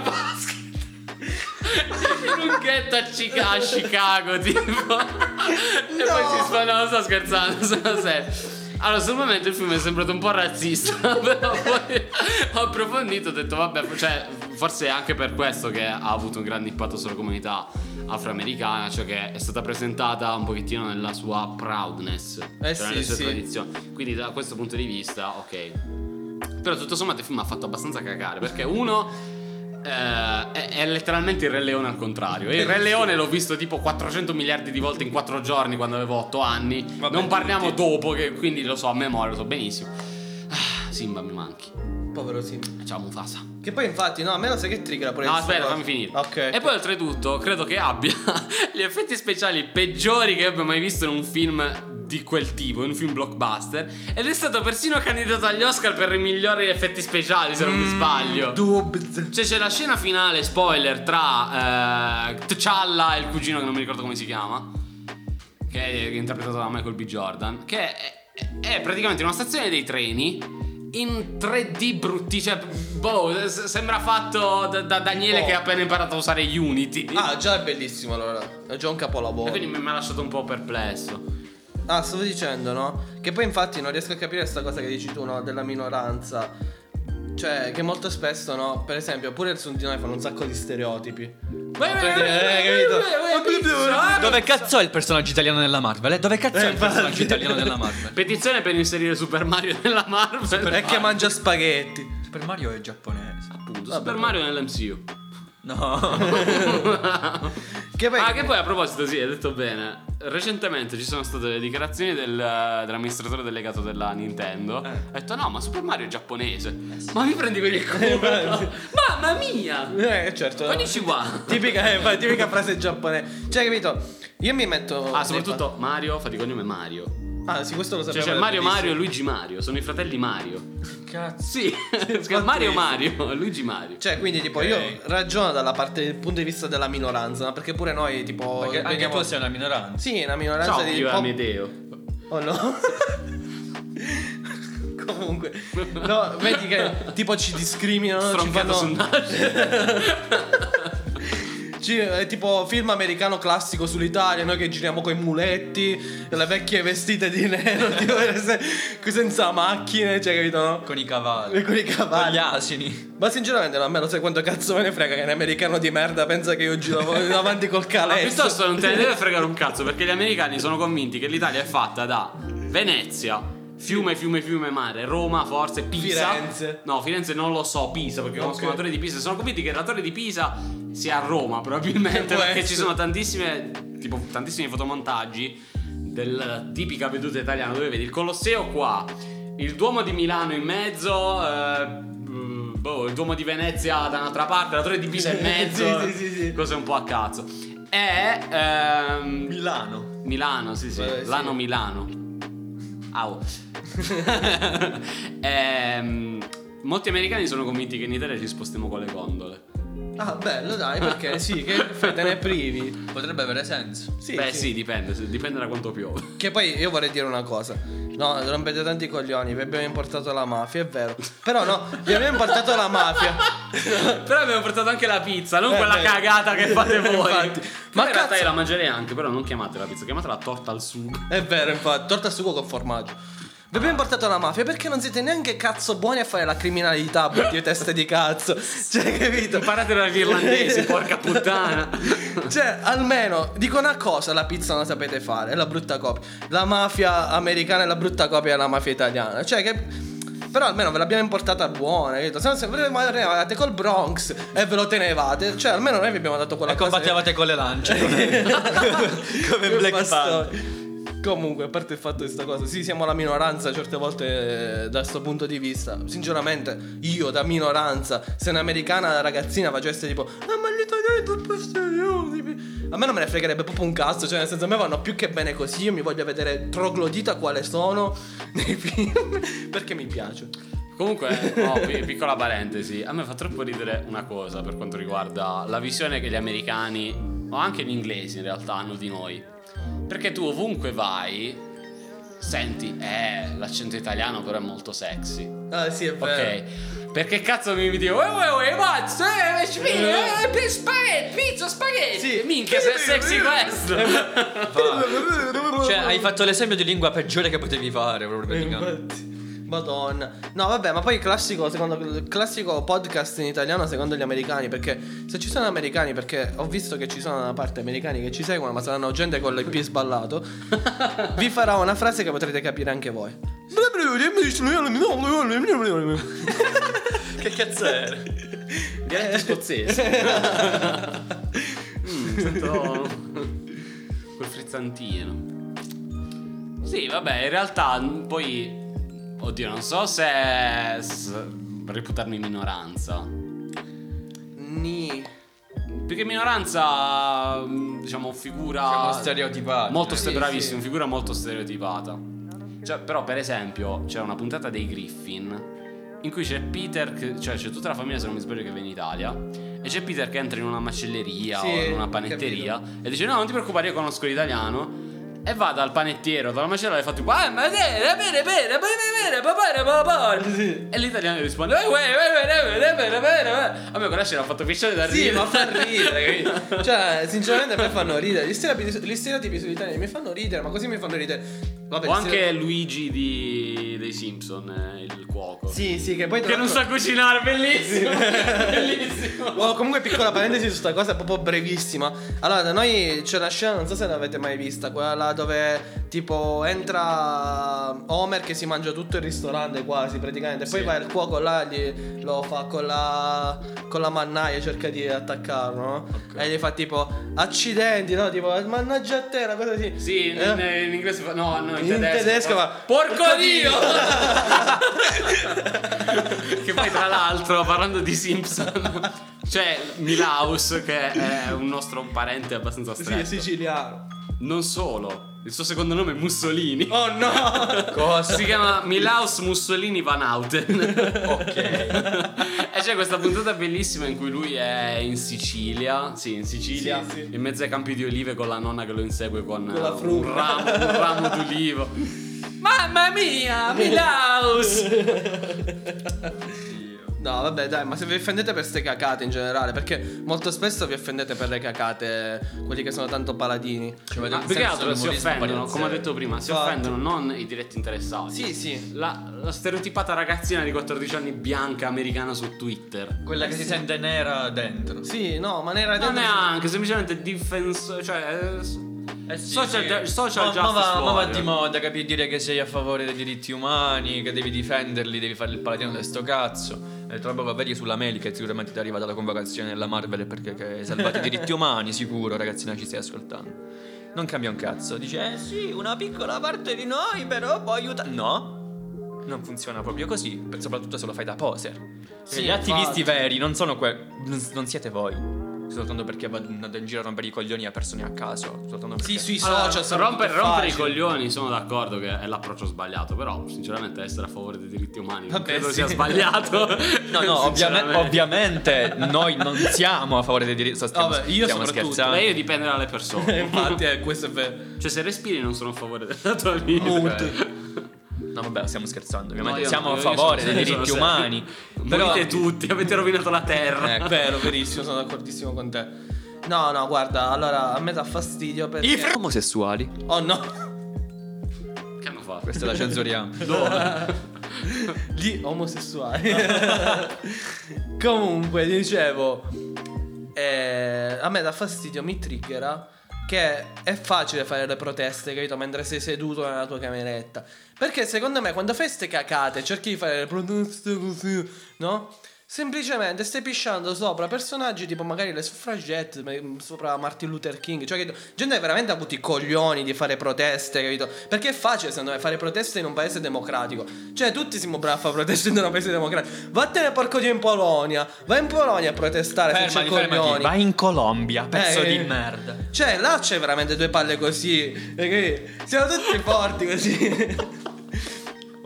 ghetto a, Chica- a Chicago, *laughs* tipo. E poi si sfondano. Non sto scherzando, *laughs* sono serio. Allora, sul momento il film è sembrato un po' razzista, *laughs* però poi ho approfondito ho detto, vabbè, cioè, forse è anche per questo che ha avuto un grande impatto sulla comunità afroamericana, cioè che è stata presentata un pochettino nella sua proudness, Eh cioè sì, nelle sue sì. tradizioni. Quindi da questo punto di vista, ok. Però tutto sommato il film ha fatto abbastanza cagare, perché uno... eh, è, è letteralmente il Re Leone al contrario. E il Re Leone l'ho visto tipo 400 miliardi di volte in 4 giorni quando avevo 8 anni. Vabbè, non parliamo tutti. dopo, che quindi lo so a memoria, lo so benissimo. Ah, Simba mi manchi. Povero Sim. Ciao Mufasa. Che poi infatti, no, a me lo sai che trigger pure No, aspetta, cosa. fammi finire. Ok. E poi oltretutto, credo che abbia *laughs* gli effetti speciali peggiori che abbia mai visto in un film di quel tipo, in un film blockbuster. Ed è stato persino candidato agli Oscar per i migliori effetti speciali, se non mi sbaglio. Dubz. Cioè c'è la scena finale, spoiler, tra eh, T'Challa e il cugino che non mi ricordo come si chiama, che è interpretato da Michael B. Jordan, che è, è praticamente una stazione dei treni in 3D brutti, cioè, boh, sembra fatto da, da Daniele Oh. che ha appena imparato a usare Unity. Ah, già è bellissimo allora. È già un E capolavoro. quindi mi mi ha lasciato un po' perplesso. Ah, stavo dicendo, no? Che poi infatti non riesco a capire questa cosa che dici tu, no? Della minoranza. Cioè, che molto spesso, no? Per esempio, pure il di noi fanno un sacco di stereotipi. Prendi- vai, eh, capito? Dove cazzo è il personaggio italiano nella Marvel? eh? Dove cazzo è il infatti. personaggio italiano nella Marvel? *laughs* Petizione per inserire Super Mario nella Marvel. È che mangia spaghetti. Super Mario è giapponese. Appunto, Super. Mario nell'MCU. No. *laughs* *laughs* Che poi. Ah, che poi a proposito, sì, hai detto bene. Recentemente ci sono state le dichiarazioni del- dell'amministratore delegato della Nintendo. Eh. Ha detto: No, ma Super Mario è giapponese. Ma mi prendi per il culo. Mamma mia! Eh, certo. Konnichiwa. Tipica, eh, tipica frase giapponese. Cioè, capito? Io mi metto. Ah, soprattutto Mario fa di cognome Mario. Ah, sì, questo lo Cioè, sapevo. c'è è Mario. Mario e Luigi Mario. Sono i fratelli Mario. Cazzo. Sì, *laughs* Mario Mario, Luigi Mario. Cioè, quindi, tipo, Ok. io ragiono dalla parte del punto di vista della minoranza, no? Perché pure noi, tipo. Perché anche tu sei una minoranza. Sì, una minoranza Ciao, di. io pop- Amedeo. Oh no. *laughs* Comunque, no, vedi che tipo ci discriminano, ci Stroncato fanno. *laughs* è tipo film americano classico sull'Italia, noi che giriamo coi muletti, le vecchie vestite di nero, *laughs* tipo, se- senza macchine, cioè, capito? No? Con i cavalli. E con i Con gli cavalli. asini. Ma sinceramente, no, a me lo sai quanto cazzo me ne frega che un americano di merda pensa che io giro *laughs* avanti col Ma calesso. piuttosto non te ne deve fregare un cazzo perché gli americani sono convinti che l'Italia è fatta da Venezia, fiume, fiume, fiume, mare, Roma, forse, Pisa. Firenze. No, Firenze non lo so, Pisa perché conosco Ok. la torre di Pisa. Sono convinti che la torre di Pisa sia a Roma probabilmente *laughs* perché essere. ci sono tantissime, tipo tantissimi fotomontaggi della tipica veduta italiana dove vedi il Colosseo qua, il Duomo di Milano in mezzo, eh, mm, boh, il Duomo di Venezia da un'altra parte, la torre di Pisa in mezzo. Sì, sì, sì, sì. Cose un po' a cazzo. E ehm, Milano. Milano, sì, sì, Eh, sì. l'anno Milano. Au. *laughs* Ehm, molti americani sono convinti che in Italia ci spostiamo con le gondole. Ah, bello, dai, perché sì, che te ne privi. Potrebbe avere senso. Sì, Beh, sì. sì, dipende, se- dipende da quanto piove. *laughs* Che poi io vorrei dire una cosa. No, rompete tanti i coglioni, vi abbiamo importato la mafia, è vero. Però no, vi abbiamo importato la mafia. *laughs* però abbiamo portato anche la pizza, non Eh, quella beh. cagata che fate voi. Infatti. Ma Ma in realtà cazzo- io la mangerei anche, però non chiamatela pizza, chiamatela torta al sugo. È vero, infatti, torta al sugo con formaggio. Vi abbiamo portato la mafia perché non siete neanche cazzo buoni a fare la criminalità, brutti teste di cazzo. Cioè, capito? Imparate dagli irlandesi, porca puttana. *laughs* Cioè, almeno dico una cosa: la pizza non la sapete fare, è la brutta copia. La mafia americana è la brutta copia della mafia italiana. Cioè, che. Però almeno ve l'abbiamo importata buona, capito? Se no, se ve arrivate col Bronx e ve lo tenevate, cioè, almeno noi vi abbiamo dato quella E cosa. combattevate con le lance. *laughs* Come Black. Panther. Comunque, a parte il fatto di sta cosa, sì, siamo la minoranza certe volte eh, da questo punto di vista. Sinceramente, io da minoranza, se un'americana ragazzina facesse tipo, ah, ma gli italiani sono troppo seriosi. A me non me ne fregherebbe proprio un cazzo, cioè nel senso a me vanno più che bene così, io mi voglio vedere troglodita quale sono *laughs* nei film, perché mi piace. Comunque, *laughs* pi- piccola parentesi, a me fa troppo ridere una cosa per quanto riguarda la visione che gli americani, o anche gli inglesi in realtà, hanno di noi. Perché tu ovunque vai, senti, eh, l'accento italiano però è molto sexy. Ah, sì, è vero. Ok. Perché cazzo mi dico, uè uè uè, mazzo, eh, spi- eh, pi- spaghetti, pizza, spaghetti. Sì. Minchia, se è sexy questo. *laughs* Cioè, hai fatto l'esempio di lingua peggiore che potevi fare, proprio Eh, praticamente. infatti. Madonna. No, vabbè, ma poi classico, secondo, classico podcast in italiano secondo gli americani. Perché se ci sono americani, perché ho visto che ci sono da una parte americani che ci seguono, ma saranno gente con l'IP sballato. *laughs* vi farò una frase che potrete capire anche voi. Che cazzo era? Dialetto scozzese. *laughs* mm, sento quel frizzantino. Sì, vabbè, in realtà poi oddio, non so se, reputarmi minoranza. Ni. Perché minoranza, mm, diciamo, figura Siamo stereotipati. molto Sì, ste- sì. bravissimo, figura molto stereotipata. Cioè, però, per esempio, c'è una puntata dei Griffin in cui c'è Peter, che- cioè c'è tutta la famiglia, se non mi sbaglio, che viene in Italia. E c'è Peter che entra in una macelleria Sì, o in una panetteria capito. e dice: No, non ti preoccupare, io conosco l'italiano. E va dal panettiero, dalla macellaia e fa tipo Ah, ma bene, bene, bene, bene, bene, papà, papà E l'italiano risponde eh, Uè, uè, uè, uè, uè, uè, uè A me quella scena ha fatto pisciare da ridere. Sì, ma fa ridere, capito? *laughs* Cioè, sinceramente a me fanno ridere. Gli stereotipi, gli stereotipi sugli italiani mi fanno ridere Ma così mi fanno ridere. Vabbè, O anche stereotipi- Luigi di, dei Simpson, eh, il cuoco. Sì, sì, che poi Che non sa cucinare, bellissimo. *laughs* bellissimo. Oh, comunque piccola parentesi su sta cosa proprio brevissima. Allora, da noi c'è una scena, non so se l'avete mai vista, quella dove tipo entra Homer che si mangia tutto il ristorante quasi praticamente. Poi Sì. va il cuoco là gli, lo fa con la con la mannaia, cerca di attaccarlo, no? E gli fa tipo accidenti, no? Tipo mannaggia a te, una cosa così. Sì, in, Eh? in inglese fa. No, no, in, In tedesco. tedesco fa, Porco "Porco Dio! *laughs* che poi, tra l'altro, parlando di Simpson, c'è Milaus, che è un nostro parente abbastanza Sì, stretto. è siciliano. Non solo, il suo secondo nome è Mussolini. Oh no! Cosa? Si chiama Milaus Mussolini Van Houten. Ok. e c'è questa puntata bellissima in cui lui è in Sicilia. Sì, in Sicilia. Sì, sì. In mezzo ai campi di olive con la nonna che lo insegue con, Con la eh, frutta. un ramo, un ramo d'ulivo. Mamma mia, Milaus! *laughs* No, vabbè, dai, ma se vi offendete per ste cacate in generale, perché molto spesso vi offendete per le cacate, quelli che sono tanto paladini. Cioè, Ma un più che altro si offendono, come ho detto prima, si Infatti. offendono non i diretti interessati. Sì, sì. La, la stereotipata ragazzina di 14 anni bianca americana su Twitter. Quella che si sente nera dentro. Sì, no, ma ne era Non neanche, semplicemente difensore, cioè eh, Eh sì, social, sì. social ma, ma va, ma va di moda, capi? Dire che sei a favore dei diritti umani, che devi difenderli, devi fare il paladino di sto cazzo. E tra l'altro vedi sulla mail che sicuramente ti è arrivata la convocazione della Marvel perché hai salvato i diritti umani, sicuro, ragazzina, ci stai ascoltando. Non cambia un cazzo, dice, eh sì, una piccola parte di noi però può aiutare. No, non funziona proprio così, soprattutto se lo fai da poser. Sì, gli attivisti infatti. veri non sono que... non siete voi. Soltanto perché va andato in giro a rompere i coglioni a persone a caso. Soltanto perché... Sì, sui Allora, social sono romper- rompere i coglioni sono d'accordo che è l'approccio sbagliato, però sinceramente essere a favore dei diritti umani non Vabbè, credo sì. sia sbagliato. *laughs* No, no, *laughs* ovviamente, ovviamente noi non siamo a favore dei diritti. Stiamo, Vabbè, io stiamo scherzando. Io dipende dalle persone. *laughs* Infatti, eh, questo è vero. Cioè, se respiri non sono a favore della tua vita. Molto. No, vabbè, stiamo scherzando. Ovviamente No, siamo no, a favore dei diritti umani. Però Morite tutti, avete rovinato la terra. Ecco. Vero, verissimo, sono d'accordissimo con te. No, no, guarda, allora a me dà fastidio perché... i fr- omosessuali. Oh no. Che hanno fatto? Questa la censuriamo. *laughs* Gli omosessuali. *laughs* Comunque, dicevo, eh, a me dà fastidio, mi triggera che è facile fare le proteste, capito? Mentre sei seduto nella tua cameretta. Perché secondo me quando fai ste cacate, cerchi di fare le proteste così, no? Semplicemente stai pisciando sopra personaggi tipo magari le suffragette, ma- sopra Martin Luther King. Cioè, capito? gente che veramente ha avuto i coglioni di fare proteste, capito? Perché è facile secondo me fare proteste in un paese democratico. Cioè, tutti siamo bravi a fare proteste in un paese democratico. Vattene porco dio in Polonia. Vai in Polonia a protestare se Fermati, c'è fermati. coglioni. Vai in Colombia, pezzo Eh, di eh. merda. Cioè, là c'è veramente due palle così. perché Siamo tutti forti così. *laughs*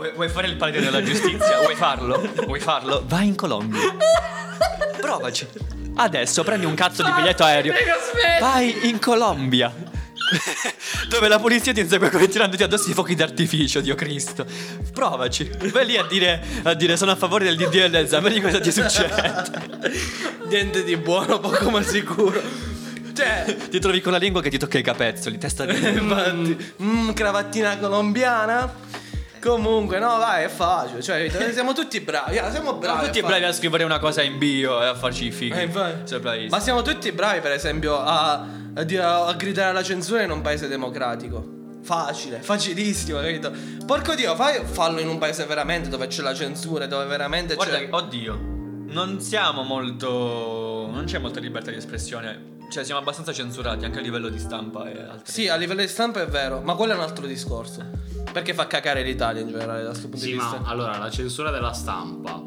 Vuoi, vuoi fare il paladino della giustizia? Vuoi farlo? Vuoi farlo? Vai in Colombia. Provaci. Adesso prendi un cazzo di biglietto aereo. Vai in Colombia. *laughs* Dove la polizia ti insegue come tirandoti addosso i fuochi d'artificio, Dio Cristo. Provaci. Vai lì a dire, a dire sono a favore del DDL del vedi cosa ti succede. *laughs* Niente di buono, poco ma sicuro. Cioè, Ti trovi con la lingua che ti tocca i capezzoli, testa di... *laughs* infatti, mm, cravattina colombiana. Comunque, no, vai, è facile. Cioè, siamo tutti bravi. ah, Siamo bravi. Siamo tutti a bravi a scrivere una cosa in bio e a farci i fighi. Eh, bravissimo. Ma siamo tutti bravi, per esempio, a, a a gridare alla censura in un paese democratico. Facile, facilissimo, capito? Porco dio, fai, fallo in un paese veramente dove c'è la censura, dove veramente Guarda, c'è. oddio, non siamo molto. Non c'è molta libertà di espressione. Cioè, siamo abbastanza censurati anche a livello di stampa e altri. Sì, a livello di stampa è vero, ma quello è un altro discorso. Perché fa cacare l'Italia in generale da questo punto Sì, di ma vista. allora la censura della stampa.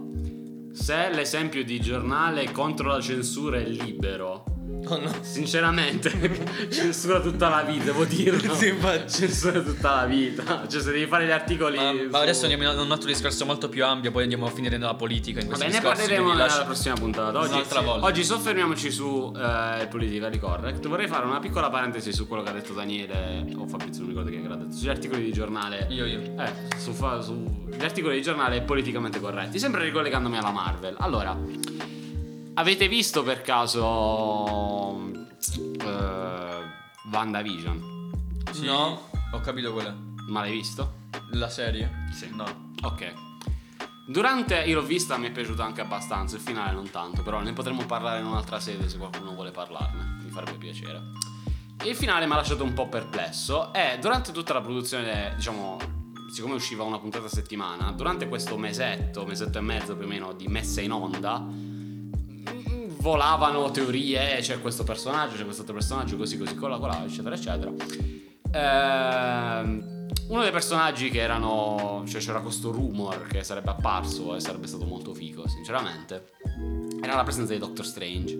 Se l'esempio di giornale contro la censura è libero, Oh no. sinceramente, *laughs* censura tutta la vita, devo dirlo. Sì, infatti. Censura tutta la vita. Cioè, se devi fare gli articoli. Ma, ma su- adesso andiamo in un altro discorso molto più ampio, poi andiamo a finire nella politica in questo Vabbè, ne parleremo nella lascia- prossima puntata. Oggi, Un'altra volta. oggi soffermiamoci su eh, il politically correct. Vorrei fare una piccola parentesi su quello che ha detto Daniele o Fabrizio, non mi ricordo che l'ha detto. Sugli articoli di giornale. Io, io. Eh, su, fa- su- gli articoli di giornale politicamente corretti, sempre ricollegandomi alla Marvel. Allora, avete visto per caso eh, WandaVision? Sì, No. Ho capito quella. Ma l'hai visto? La serie? Sì. No. Ok. Durante, io l'ho vista, mi è piaciuta anche abbastanza, il finale non tanto, però ne potremmo parlare in un'altra sede se qualcuno vuole parlarne, mi farebbe piacere. Il finale mi ha lasciato un po' perplesso e durante tutta la produzione, diciamo, siccome usciva una puntata a settimana, durante questo mesetto, mesetto e mezzo più o meno di messa in onda, volavano teorie, c'è questo personaggio, c'è questo altro personaggio, così così, cola cola, eccetera, eccetera. Ehm, uno dei personaggi che erano. cioè c'era questo rumor che sarebbe apparso e sarebbe stato molto figo, sinceramente. Era la presenza di Doctor Strange.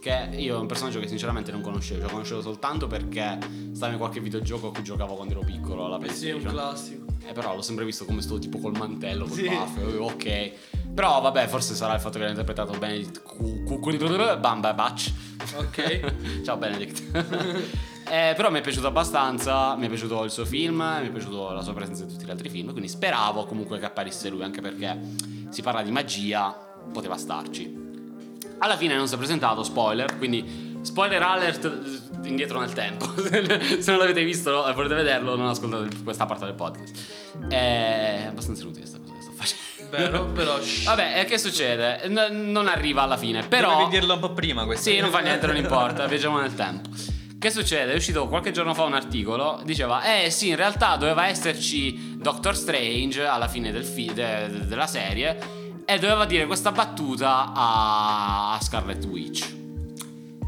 Che io è un personaggio che sinceramente non conoscevo, cioè conoscevo soltanto perché stava in qualche videogioco a cui giocavo quando ero piccolo alla Sì, è un PlayStation. classico. Eh, però l'ho sempre visto come sto tipo col mantello, col Sì. buff, eh, ok. Però vabbè, forse sarà il fatto che l'ha interpretato Benedict Cumberbatch. Ok. *laughs* Ciao Benedict. *laughs* Eh, però mi è piaciuto abbastanza, mi è piaciuto il suo film, mi è piaciuto la sua presenza in tutti gli altri film, quindi speravo comunque che apparisse lui, anche perché si parla di magia, poteva starci. Alla fine non si è presentato, spoiler, quindi spoiler alert eh, indietro nel tempo. *laughs* Se non l'avete visto e volete vederlo, non ascoltate questa parte del podcast. È abbastanza inutile questa cosa che sto facendo. Vero, però. Vabbè, e che succede? N- non arriva alla fine, però... Dovevi dirlo un po' prima questo. Sì, non fa niente, non importa, *laughs* viaggiamo nel tempo. Che succede? È uscito qualche giorno fa un articolo, diceva, eh sì, in realtà doveva esserci Doctor Strange alla fine del fi- de- de- della serie e doveva dire questa battuta a, a Scarlet Witch.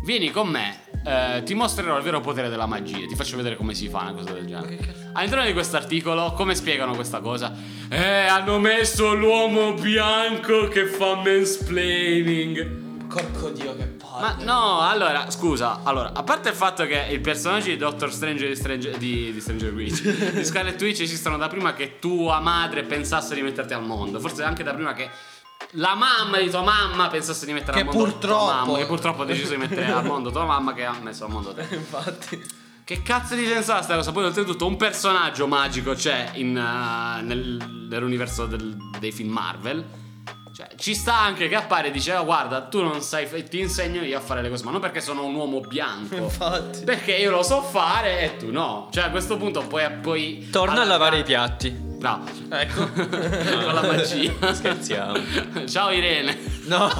Vieni con me, eh, ti mostrerò il vero potere della magia, ti faccio vedere come si fa una cosa del genere. All'interno di questo articolo, come spiegano questa cosa? Eh, hanno messo l'uomo bianco che fa mansplaining. Porco dio che Ma palle. no, allora, scusa, allora, a parte il fatto che il personaggio di Doctor Strange di, Strange, di, di Stranger Witch, *laughs* di Scarlet Witch esistono da prima che tua madre pensasse di metterti al mondo, forse anche da prima che la mamma di tua mamma pensasse di mettere Che al mondo purtroppo- tua mamma, che purtroppo ha deciso di mettere al mondo tua mamma che ha messo al mondo te. *laughs* Infatti. Che cazzo di senso ha sta cosa? Poi oltretutto un personaggio magico c'è in, uh, nel- nell'universo del- dei film Marvel. Cioè, ci sta anche che appare e dice: "Oh, guarda, tu non sai, f- ti insegno io a fare le cose, ma non perché sono un uomo bianco. Infatti. Perché io lo so fare e tu no. Cioè, a questo punto poi. poi Torna a lavare i piatti. Bravo. Ecco. *laughs* Con la magia. Scherziamo. Ciao Irene. No. *laughs*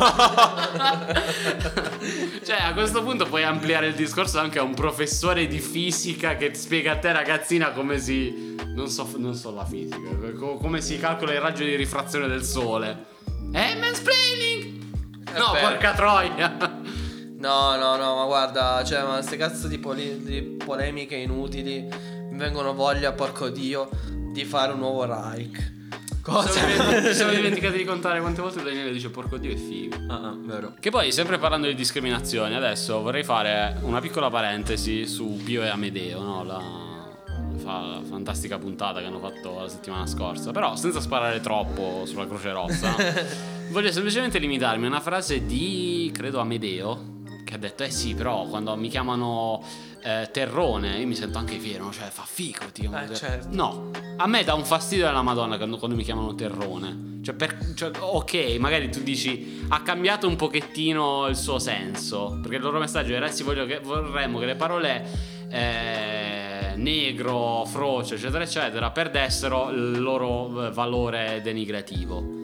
Cioè, a questo punto puoi ampliare il discorso anche a un professore di fisica che spiega a te, ragazzina, come si. Non so, non so la fisica, co- come si calcola il raggio di rifrazione del sole. Eh, mansplaining! No, vero. porca troia! No, no, no, ma guarda, cioè, ma queste cazzo di, poli- di polemiche inutili mi vengono voglia, porco dio, di fare un nuovo Reich. Ci siamo dimentic- ci *laughs* siamo dimenticati di contare quante volte Daniele dice porco dio è figo. Ah, ah, vero. Che poi, sempre parlando di discriminazioni, adesso vorrei fare una piccola parentesi su Pio e Amedeo, no? La, fa- la fantastica puntata che hanno fatto la settimana scorsa. Però, senza sparare troppo sulla Croce Rossa, *laughs* voglio semplicemente limitarmi a una frase di, credo, Amedeo, che ha detto, eh sì, però quando mi chiamano eh, Terrone, io mi sento anche fiero, cioè fa figo, ti chiamano Eh, Ter- certo. No, a me dà un fastidio della Madonna quando, quando mi chiamano Terrone. Cioè, per- cioè, ok, magari tu dici ha cambiato un pochettino il suo senso. Perché il loro messaggio era: sì, voglio che, vorremmo che le parole eh, negro, froce, eccetera, eccetera, perdessero il loro eh, valore denigrativo.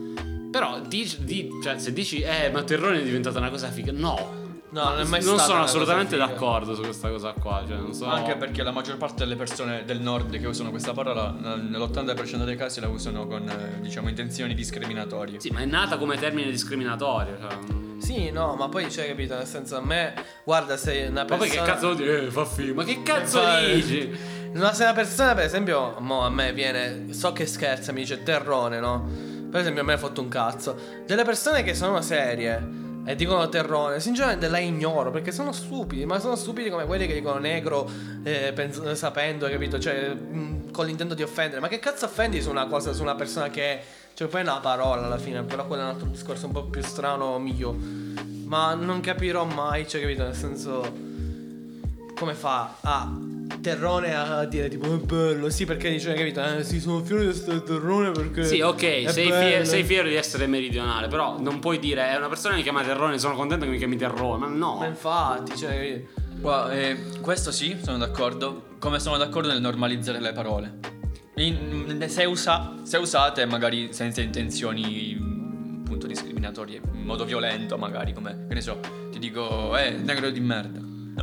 Però dici- di- cioè, se dici, eh, ma Terrone è diventata una cosa figa, no. No, non è mai non sono assolutamente d'accordo su questa cosa qua. Cioè, non so. Anche perché la maggior parte delle persone del nord che usano questa parola, nell'80% dei casi la usano con, eh, diciamo, intenzioni discriminatorie. Sì, ma è nata come termine discriminatorio. Cioè, mm. Sì, no, ma poi c'è capito, nel senso a me, guarda, se una Ma persona... poi che cazzo vuol dire? Eh, fa figo. Ma che cazzo Infatti. dici? Ma se una persona, per esempio, mo a me viene, so che scherza, mi dice terrone, no? Per esempio, a me ha fatto un cazzo. Delle persone che sono serie e dicono terrone, sinceramente la ignoro perché sono stupidi, ma sono stupidi come quelli che dicono negro eh, pens- sapendo, capito? Cioè, mh, con l'intento di offendere. Ma che cazzo offendi su una cosa, su una persona che. Cioè, poi è una parola alla fine, però quello è un altro discorso un po' più strano, mio. Ma non capirò mai, cioè, capito? Nel senso come fa a terrone a dire tipo è bello sì perché dice capito eh, sì sono fiero di essere terrone perché Sì, ok, sei, fie- sei fiero di essere meridionale, però non puoi dire è una persona che mi chiama Terrone, sono contento che mi chiami Terrone, ma no. ma infatti cioè capito? Eh, questo sì, sono d'accordo. Come sono d'accordo nel normalizzare le parole. In- se, usa- se usate magari senza intenzioni appunto discriminatorie, in modo violento magari, come che ne so, ti dico, eh, negro di merda.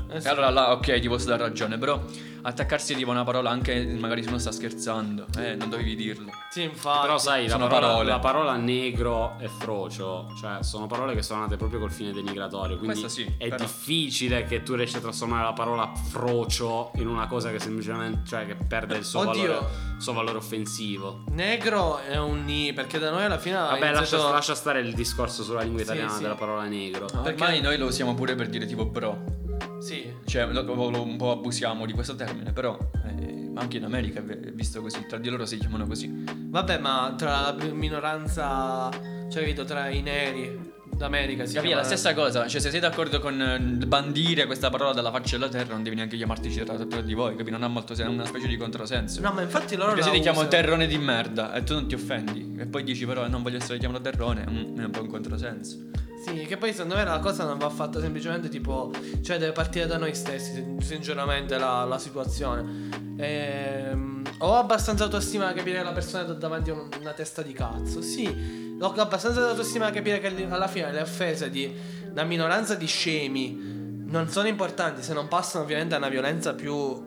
Eh sì. E allora là, ok, ti posso dare ragione, però attaccarsi tipo a una parola anche magari se uno sta scherzando, eh, non dovevi dirlo. sì infatti Però sai, la parola, la parola negro e frocio, cioè sono parole che sono nate proprio col fine denigratorio, quindi sì, è però. difficile che tu riesci a trasformare la parola frocio in una cosa che semplicemente, cioè che perde il suo, Oddio. valore, il suo valore offensivo. negro è un ni perché da noi alla fine Vabbè, lascia, iniziato- lascia stare il discorso sulla lingua italiana sì. della parola negro. Perché- Ormai noi lo usiamo pure per dire tipo bro. Sì Cioè, un po' abusiamo di questo termine, però eh, anche in America è visto così, tra di loro si chiamano così. vabbè ma tra la minoranza cioè capito tra i neri d'America si Capì? È la chiama- stessa cosa, cioè se sei d'accordo con eh, bandire questa parola dalla faccia della terra, non devi neanche chiamarti tra, tra di voi, capì? Non ha molto senso, è una specie di controsenso. no ma infatti loro Perché se ti chiamo terrone di merda e tu non ti offendi, e poi dici però "Eh, non voglio essere chiamato terrone, mm, è un po' un controsenso. Sì, che poi secondo me la cosa non va fatta semplicemente tipo, cioè deve partire da noi stessi, sin- sinceramente la, la situazione. Ehm, ho abbastanza autostima da capire che la persona è davanti a un- una testa di cazzo, sì, ho abbastanza autostima da capire che alla fine le offese di una minoranza di scemi non sono importanti se non passano ovviamente a una violenza più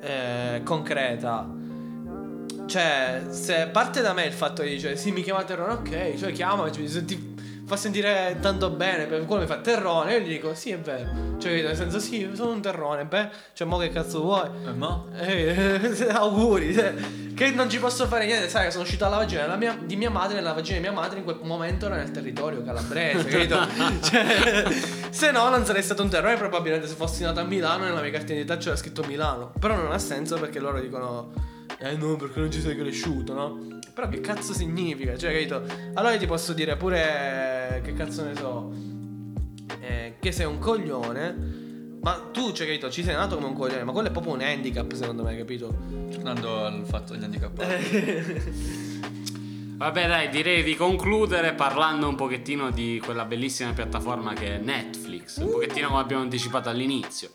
eh, concreta. Cioè, se parte da me il fatto di dire sì, mi chiamate Ron, ok, cioè chiamami, cioè, se ti fa sentire tanto bene, per quello mi fa terrone, io gli dico sì è vero, cioè nel senso sì sono un terrone, beh, cioè mo che cazzo vuoi? Eh, mo? Eh, *laughs* auguri, cioè, che non ci posso fare niente, sai, sono uscito dalla vagina mia- di mia madre, nella vagina di mia madre in quel momento era nel territorio calabrese, capito? *laughs* cioè, se no non sarei stato un terrore, probabilmente se fossi nato a Milano nella mia cartina d'identità c'era scritto Milano, però non ha senso perché loro dicono eh no, perché non ci sei cresciuto, no? Però che cazzo significa? Cioè, capito? Allora io ti posso dire pure che cazzo ne so, eh, che sei un coglione. Ma tu, cioè, capito, ci sei nato come un coglione, ma quello è proprio un handicap, secondo me, capito? Tornando al fatto degli handicappati. *laughs* Vabbè, dai, direi di concludere parlando un pochettino di quella bellissima piattaforma che è Netflix. Un pochettino come abbiamo anticipato all'inizio.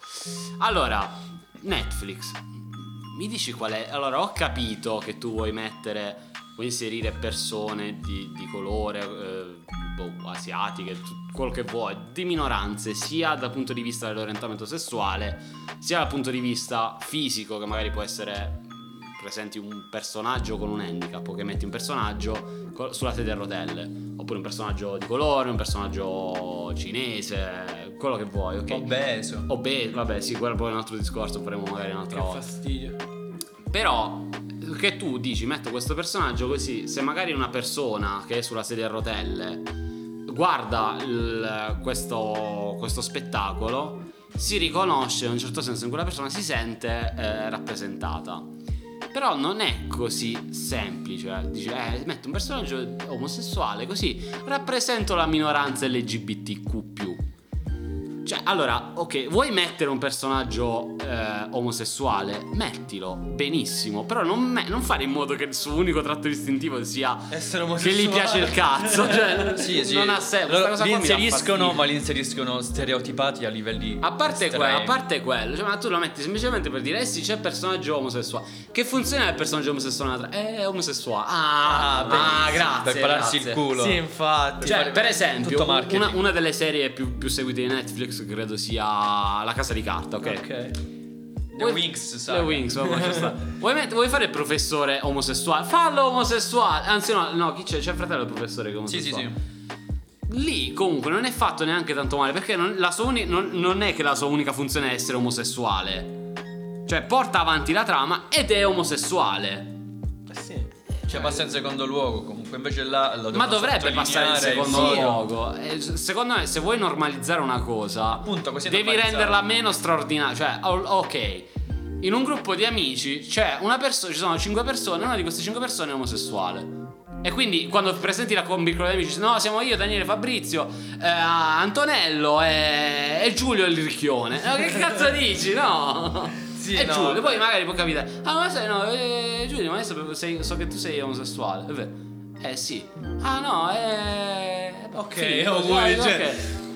Allora, Netflix. Mi dici qual è? Allora, ho capito che tu vuoi mettere, vuoi inserire persone di, di colore, eh, boh, asiatiche, quello che vuoi, di minoranze, sia dal punto di vista dell'orientamento sessuale, sia dal punto di vista fisico, che magari può essere presenti un personaggio con un handicap o che metti un personaggio sulla sedia a rotelle oppure un personaggio di colore, un personaggio cinese, quello che vuoi, ok? Obeso. Obe- vabbè, sì, quello è poi un altro discorso, faremo magari un'altra Che volta. fastidio. Però che tu dici metto questo personaggio così, se magari una persona che è sulla sedia a rotelle guarda il- questo, questo spettacolo, si riconosce in un certo senso in quella persona, si sente eh, rappresentata. Però non è così semplice. Dici, eh, metto un personaggio omosessuale così rappresento la minoranza LGBTQ. Cioè, allora, ok, vuoi mettere un personaggio eh, omosessuale? Mettilo, benissimo. Però non, me- non fare in modo che il suo unico tratto distintivo sia Essere che omosessuale. gli piace il cazzo. Cioè, *laughs* Sì, sì. non ha senso. Cosa li inseriscono, ma li inseriscono stereotipati a livelli. A parte, que- a parte quello, cioè, ma tu lo metti semplicemente per dire, eh sì, c'è il personaggio omosessuale. Che funziona il personaggio omosessuale? È omosessuale. Ah, Ah, ah, grazie. Per pararsi grazie. il culo. Sì, infatti. Cioè, per esempio, una, una delle serie più, più seguite di Netflix credo sia La Casa di Carta, ok? ok. The Vuoi- Wings, sai. Wings, vabbè, ci sta. *laughs* vuoi, met- vuoi fare il professore omosessuale? Fallo omosessuale! Anzi, no, no, chi c'è? C'è il fratello del professore che Sì, sì, sì. Lì comunque non è fatto neanche tanto male perché non, la sua uni- non- non è che la sua unica funzione è essere omosessuale. Cioè porta avanti la trama ed è omosessuale. Eh. Cioè, passa in secondo luogo. Comunque, invece là. lo Ma dovrebbe passare in secondo luogo. Eh, secondo me, se vuoi normalizzare una cosa, Appunto, così devi renderla meno straordinaria. Cioè, o- ok, in un gruppo di amici c'è una persona, ci sono cinque persone, una di queste cinque persone è omosessuale. E quindi quando presenti la combicola di amici, dici, no, siamo io, Daniele, Fabrizio, eh, Antonello e, e Giulio il ricchione. No, che cazzo dici? No. Sì, e no, Giulio, poi magari può capitare. Ah, ma sai, no, eh, Giulio, ma adesso sei- so che tu sei omosessuale. È vero. Eh sì. Ah no, eh. Ok, finito, auguri, dai, cioè,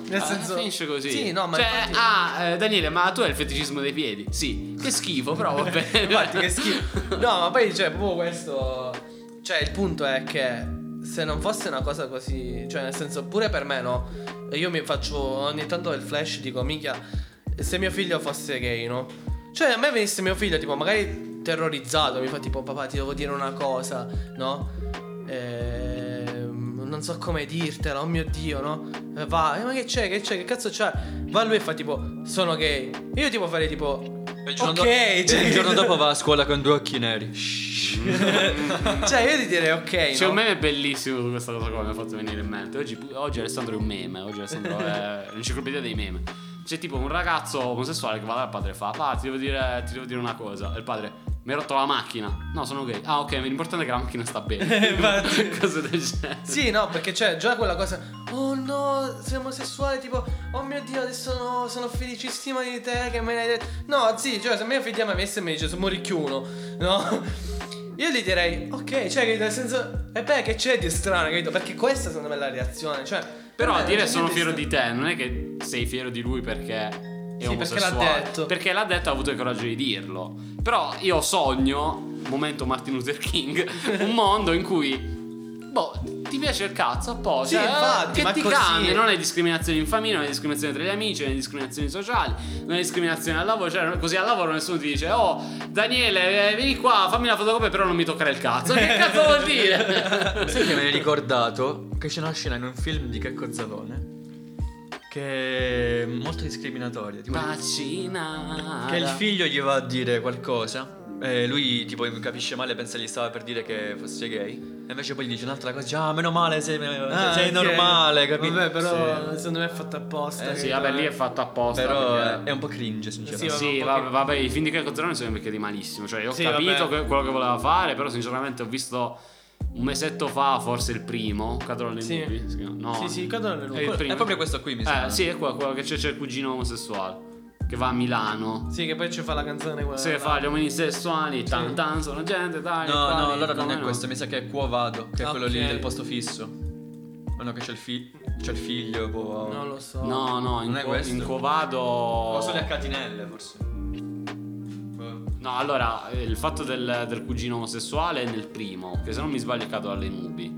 ok. nel Ah, senso- finisce così. Sì, no, ma Cioè, infatti- ah, eh, Daniele, ma tu hai il feticismo dei piedi? Sì. Che schifo, però va bene. *laughs* Infatti, che schifo. No, ma poi, cioè, proprio questo. Cioè, il punto è che se non fosse una cosa così. Cioè, nel senso, pure per me, no? Io mi faccio ogni tanto il flash, dico, minchia, se mio figlio fosse gay, no? Cioè, a me venisse mio figlio, tipo, magari terrorizzato, mi fa tipo, papà, ti devo dire una cosa, no? Ehm, non so come dirtela, oh mio dio, no? E Va, eh, ma che c'è, che c'è, che cazzo c'è? Va lui e fa tipo, sono gay. Io tipo farei tipo, il giorno ok, dopo- e cioè- il *laughs* giorno dopo va a scuola con due occhi neri. *laughs* cioè, io ti direi ok. C'è no? un meme bellissimo su questa cosa qua, mi ha fatto venire in mente. Oggi, oggi Alessandro è un meme, oggi Alessandro è l'enciclopedia dei meme. C'è tipo un ragazzo omosessuale che va dal padre e fa: Pa, ti devo dire, ti devo dire una cosa. E il padre, mi hai rotto la macchina. No, sono gay. Ah, ok, l'importante è che la macchina sta bene. *laughs* Infatti. *laughs* Cose del genere. Sì, no, perché c'è già quella cosa. Oh no, sei omosessuale, tipo, oh mio dio, adesso no, sono felicissima di te che me l'hai detto. No, sì, cioè, se mia figlia mi avesse e mi dice, sono ricchiuno, no? *laughs* Io gli direi, ok, cioè, che nel senso, e beh, che c'è di strano, capito? Perché questa secondo me è la reazione, cioè. Però per a dire sono fiero di te, non è che sei fiero di lui perché è Sì, perché l'ha detto. Perché l'ha detto e ha avuto il coraggio di dirlo. Però io sogno, momento Martin Luther King, *laughs* un mondo in cui Boh, ti piace il cazzo, a po'. Sì, cioè, infatti, che ma ti così- cambia? Non è discriminazione in famiglia, non è discriminazione tra gli amici, non è discriminazioni sociali, non è discriminazione al lavoro. Cioè, così al lavoro nessuno ti dice, oh, Daniele, eh, vieni qua, fammi la fotocopia, però non mi toccare il cazzo. Che cazzo vuol *laughs* dire? Sai che mi hai ricordato che c'è una scena in un film di Checco Zalone che è molto discriminatoria. Tipo, Vaccina. che il figlio gli va a dire qualcosa. E lui tipo capisce male, pensa gli stava per dire che fosse gay. E invece poi gli dice un'altra cosa, ah meno male sei, Ah, sei ok. normale, capito? Vabbè, però Sì. secondo me è fatto apposta. Eh, Sì, vabbè, lì è fatto apposta. Però perché- è, un po' cringe, sinceramente. Sì, Sì, vabbè, vabbè, i film di Checco Zalone sono invecchiati malissimo. Cioè, io ho Sì, capito vabbè. quello che voleva fare, però sinceramente ho visto un mesetto fa, forse il primo, Cadono alle Sì. No. Sì, sì, cadono le È nubi. il primo. È proprio questo qui, mi sa. Eh, sì, è qua, quello che c'è, c'è il cugino omosessuale. Che va a Milano. Sì, che poi ci fa la canzone quella. Se là. fa gli uomini sessuali, tan tan, sono gente, dai. No, quali, no, allora non è no. questo, mi sa che è Quo Vado, che è quello lì del posto fisso. O no, che c'è il, fi- c'è il figlio, boh. Non lo so. No, no, in, Non è co- questo? in Covado. O solo a catinelle, forse. No, allora, il fatto del, del cugino omosessuale è nel primo, che se non mi sbaglio è caduto alle nubi.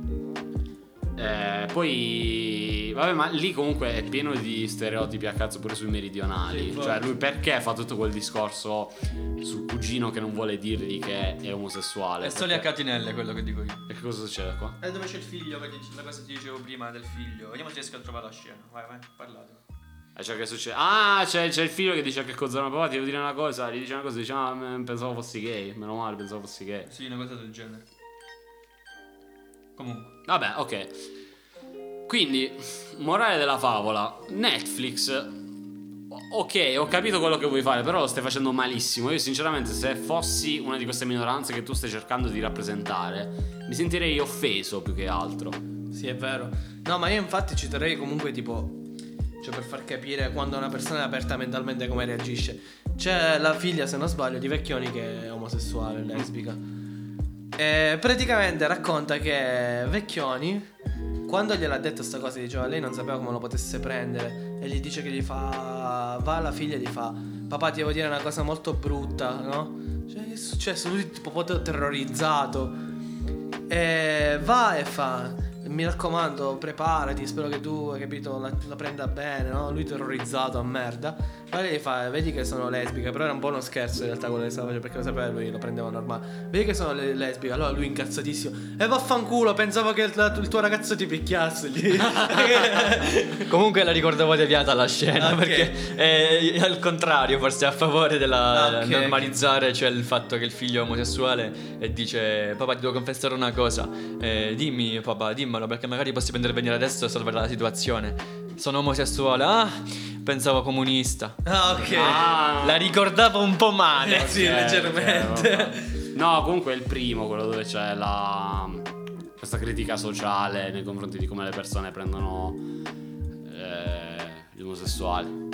Eh, poi, vabbè, ma lì comunque è pieno di stereotipi a cazzo pure sui meridionali. Sì, cioè, lui perché fa tutto quel discorso sul cugino che non vuole dirgli che è omosessuale? È solo a Perché- catinelle quello che dico io. E che cosa succede qua? E dove c'è il figlio? Perché la cosa che ti dicevo prima del figlio. Vediamo se riesco a trovare la scena. Vai, vai, parlate. Eh, cioè, che succede? Ah, c'è, c'è il figlio che dice che cosa papà, ti devo dire una cosa. Gli dice una cosa, dice, ah, pensavo fossi gay. Meno male, pensavo fossi gay. Sì, una cosa del genere. Comunque. Vabbè, ok. Quindi, morale della favola, Netflix. Ok, ho capito quello che vuoi fare, però lo stai facendo malissimo. Io, sinceramente, se fossi una di queste minoranze che tu stai cercando di rappresentare, mi sentirei offeso più che altro. Sì, è vero. No, ma io infatti ci terrei comunque tipo. Cioè, per far capire quando una persona è aperta mentalmente come reagisce. C'è la figlia, se non sbaglio, di Vecchioni che è omosessuale, lesbica. E praticamente racconta che Vecchioni, quando gliel'ha detto sta cosa, diceva lei non sapeva come lo potesse prendere. E gli dice che gli fa. Va alla figlia e gli fa. Papà, ti devo dire una cosa molto brutta, no? Cioè, che è successo? Lui tipo un terrorizzato. E va e fa. Mi raccomando, preparati, spero che tu, hai capito, la, la prenda bene, no? Lui terrorizzato a merda. Poi lei fa, vedi che sono lesbica, però era un po' uno scherzo in realtà quello che stava facendo, perché lo sapeva lui, lo prendeva normale. Vedi che sono le- lesbica, allora lui incazzatissimo. E vaffanculo, pensavo che il, il tuo ragazzo ti picchiasse lì. *laughs* Comunque la ricordavo deviata la scena Ok. perché è al contrario, forse a favore della Ah, ok, normalizzare, cioè il fatto che il figlio è omosessuale e dice papà ti devo confessare una cosa, eh, dimmi papà dimmelo perché magari posso prendere venire adesso e salvare la situazione. Sono omosessuale, ah pensavo comunista. ah, ok. Ah, La ricordavo un po' male. Eh, sì, leggermente. ok, vabbè. no, comunque è il primo, quello dove c'è la. questa critica sociale nei confronti di come le persone prendono eh, gli omosessuali.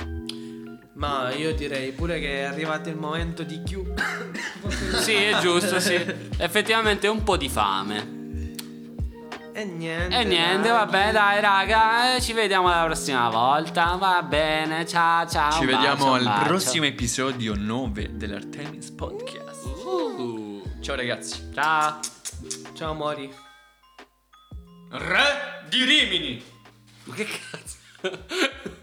Ma io direi pure che è arrivato il momento di chiudere. *coughs* Sì, è giusto, sì. *laughs* Effettivamente un po' di fame. E niente. E niente, dai. vabbè, dai, raga, eh, ci vediamo la prossima volta. Va bene, ciao, ciao. Ci vediamo bacio, un al bacio. prossimo episodio 9 dell'Artemis Podcast. Uh, Ciao ragazzi. ciao. Ciao Mori. Re di Rimini. Ma che cazzo?